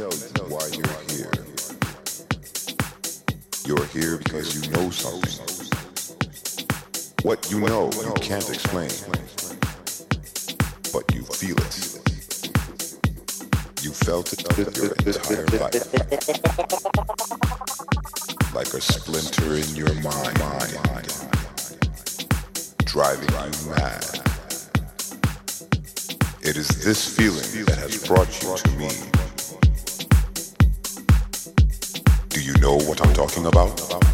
Why you're here. You're here because you know something. What you know, you can't explain. But you feel it. You felt it your entire life. Like a splinter in your mind. Driving you mad. It is this feeling that has brought you to me. Know what I'm talking about?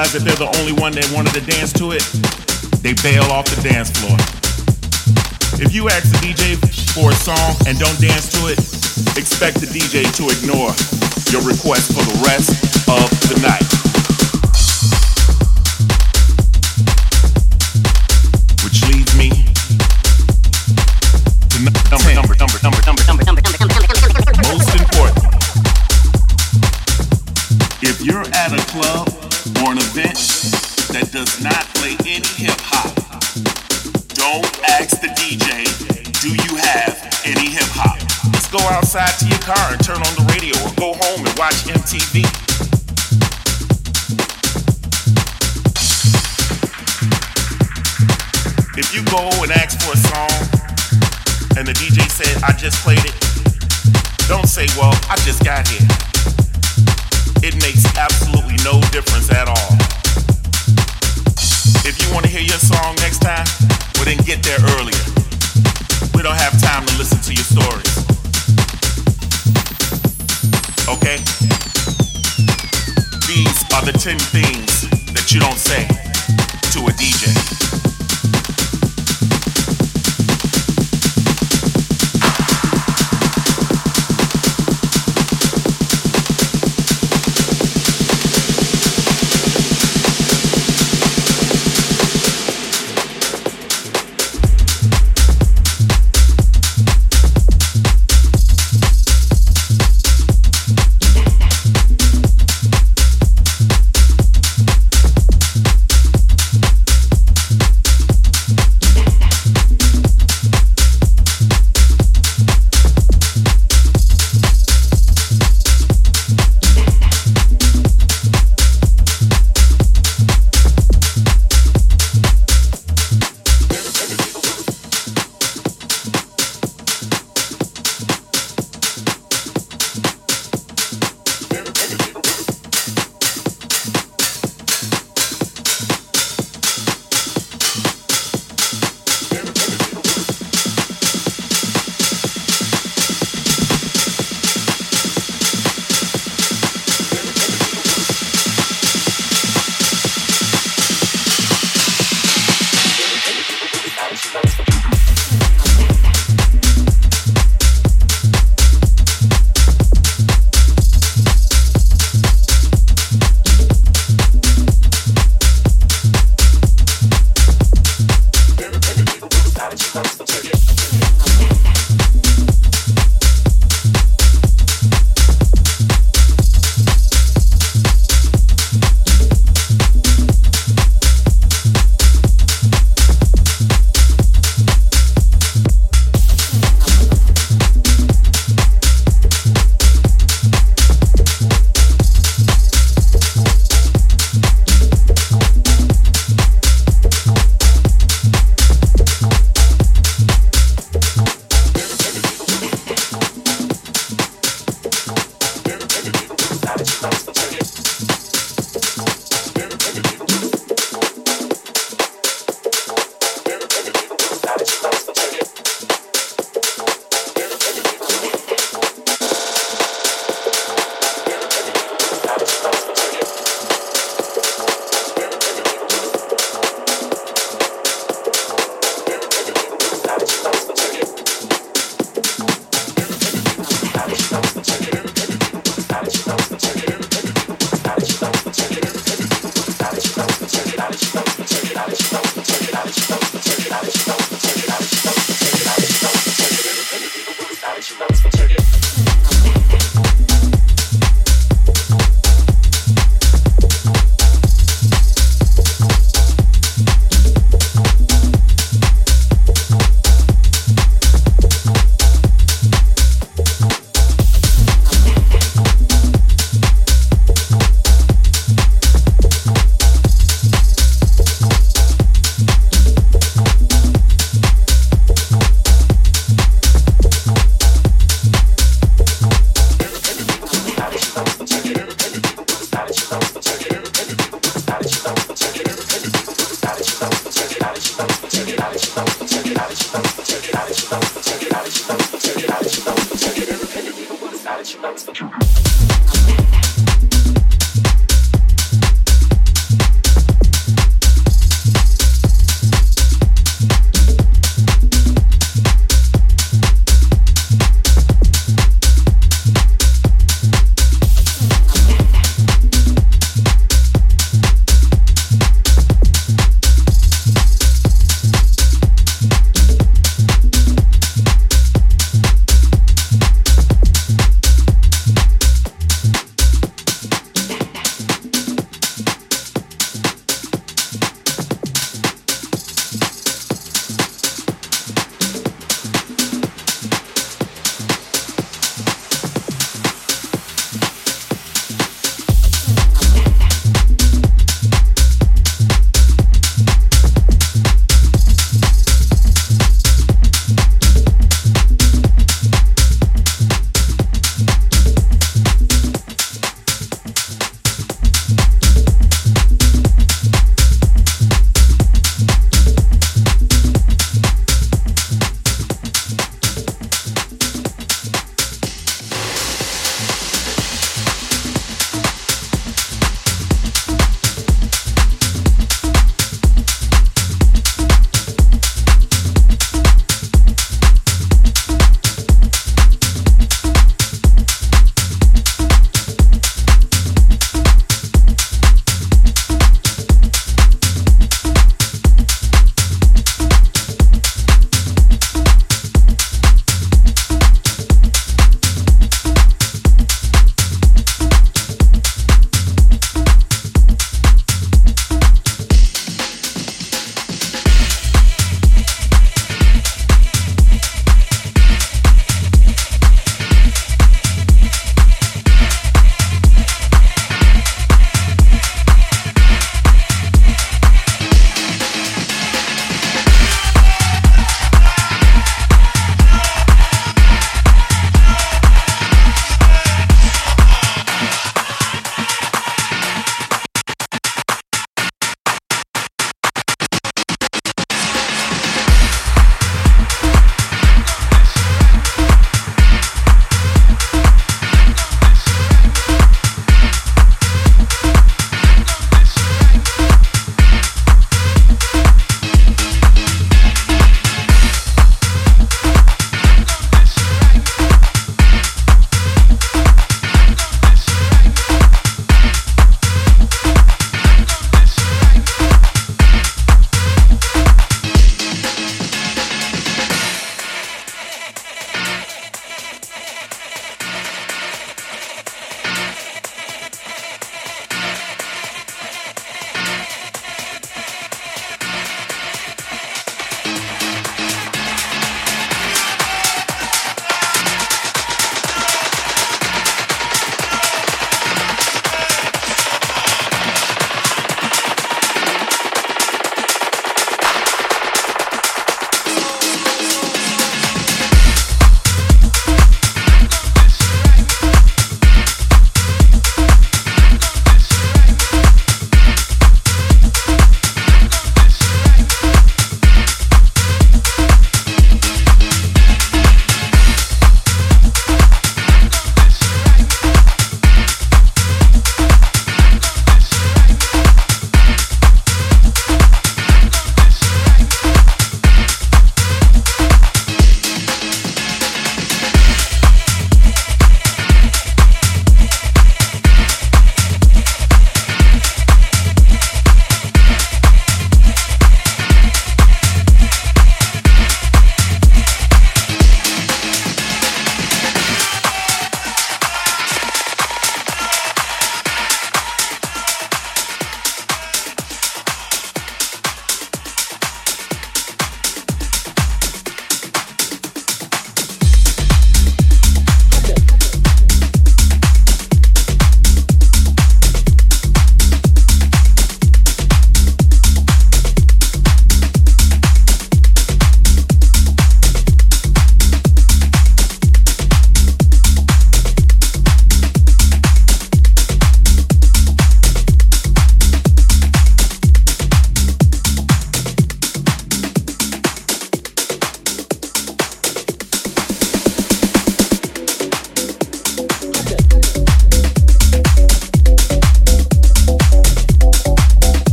Realize that they're the only one that wanted to dance to it, they bail off the dance floor. If you ask the DJ for a song and don't dance to it, expect the DJ to ignore your request for the rest of the night. Outside to your car and turn on the radio or go home and watch MTV. If you go and ask for a song and the DJ said, I just played it, don't say, well, I just got here it makes absolutely no difference at all. If you want to hear your song next time, well then get there earlier. We don't have time to listen to your stories. Okay? These are the 10 things that you don't say to a DJ.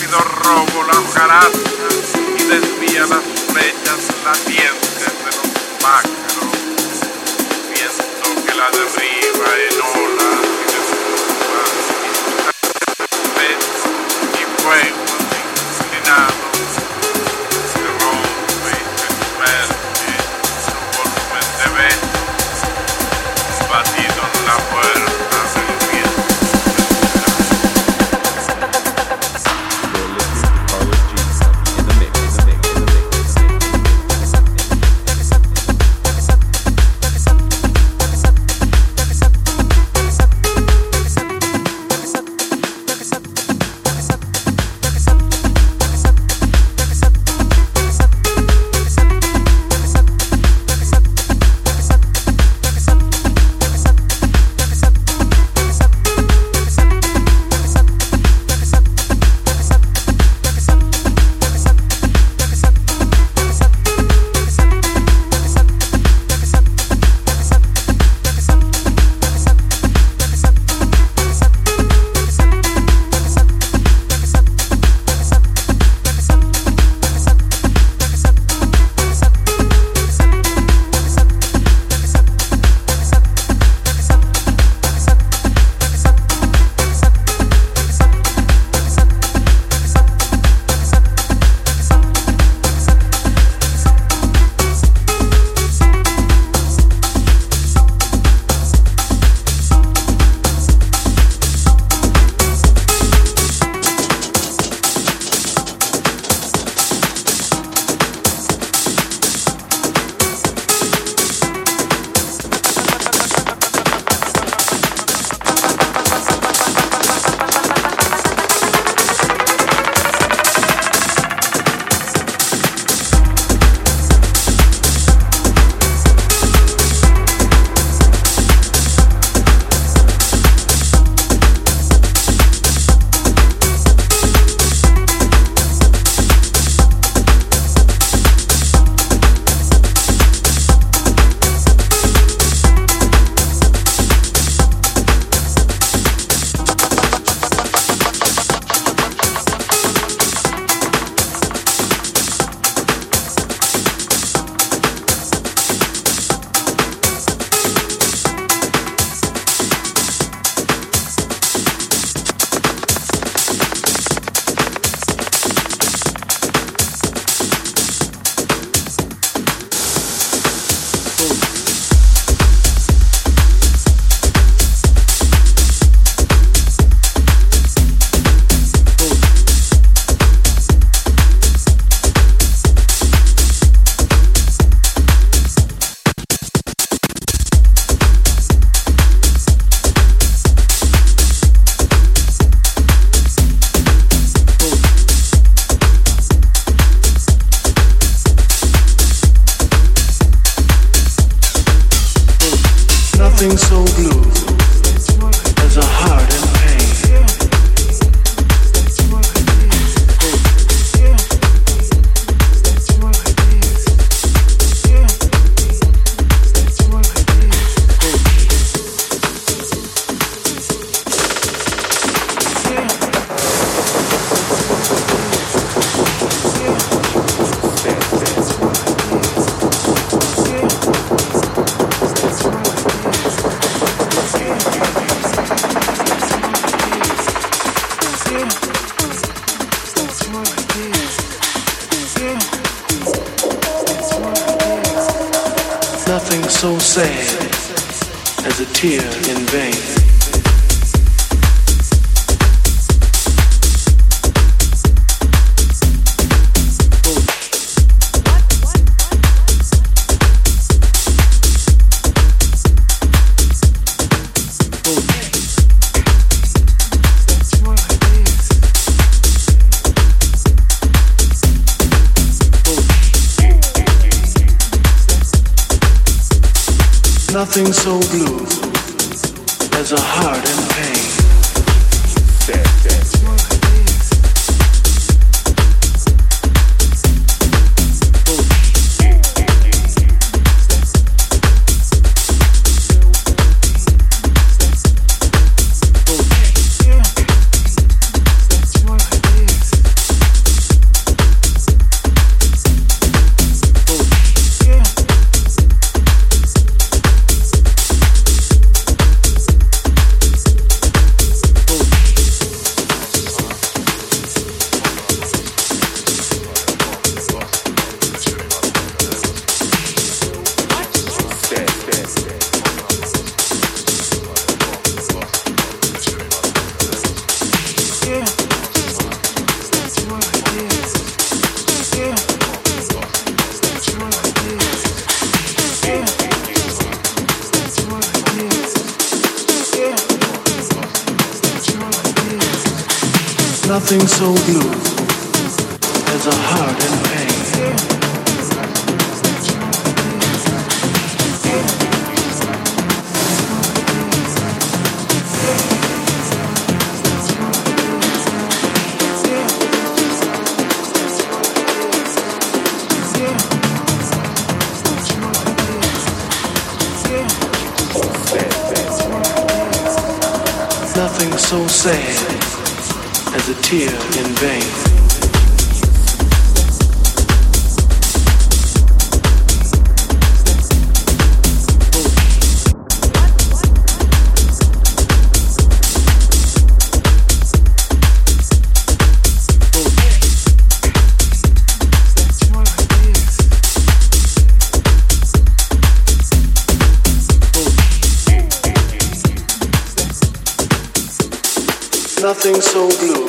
rápido robo las jarascas y desvía las flechas latientes de los pájaros, viento que la derriba enorme. Nothing so blue as a heart in pain. Nothing so sad a tear in vain. nothing so blue.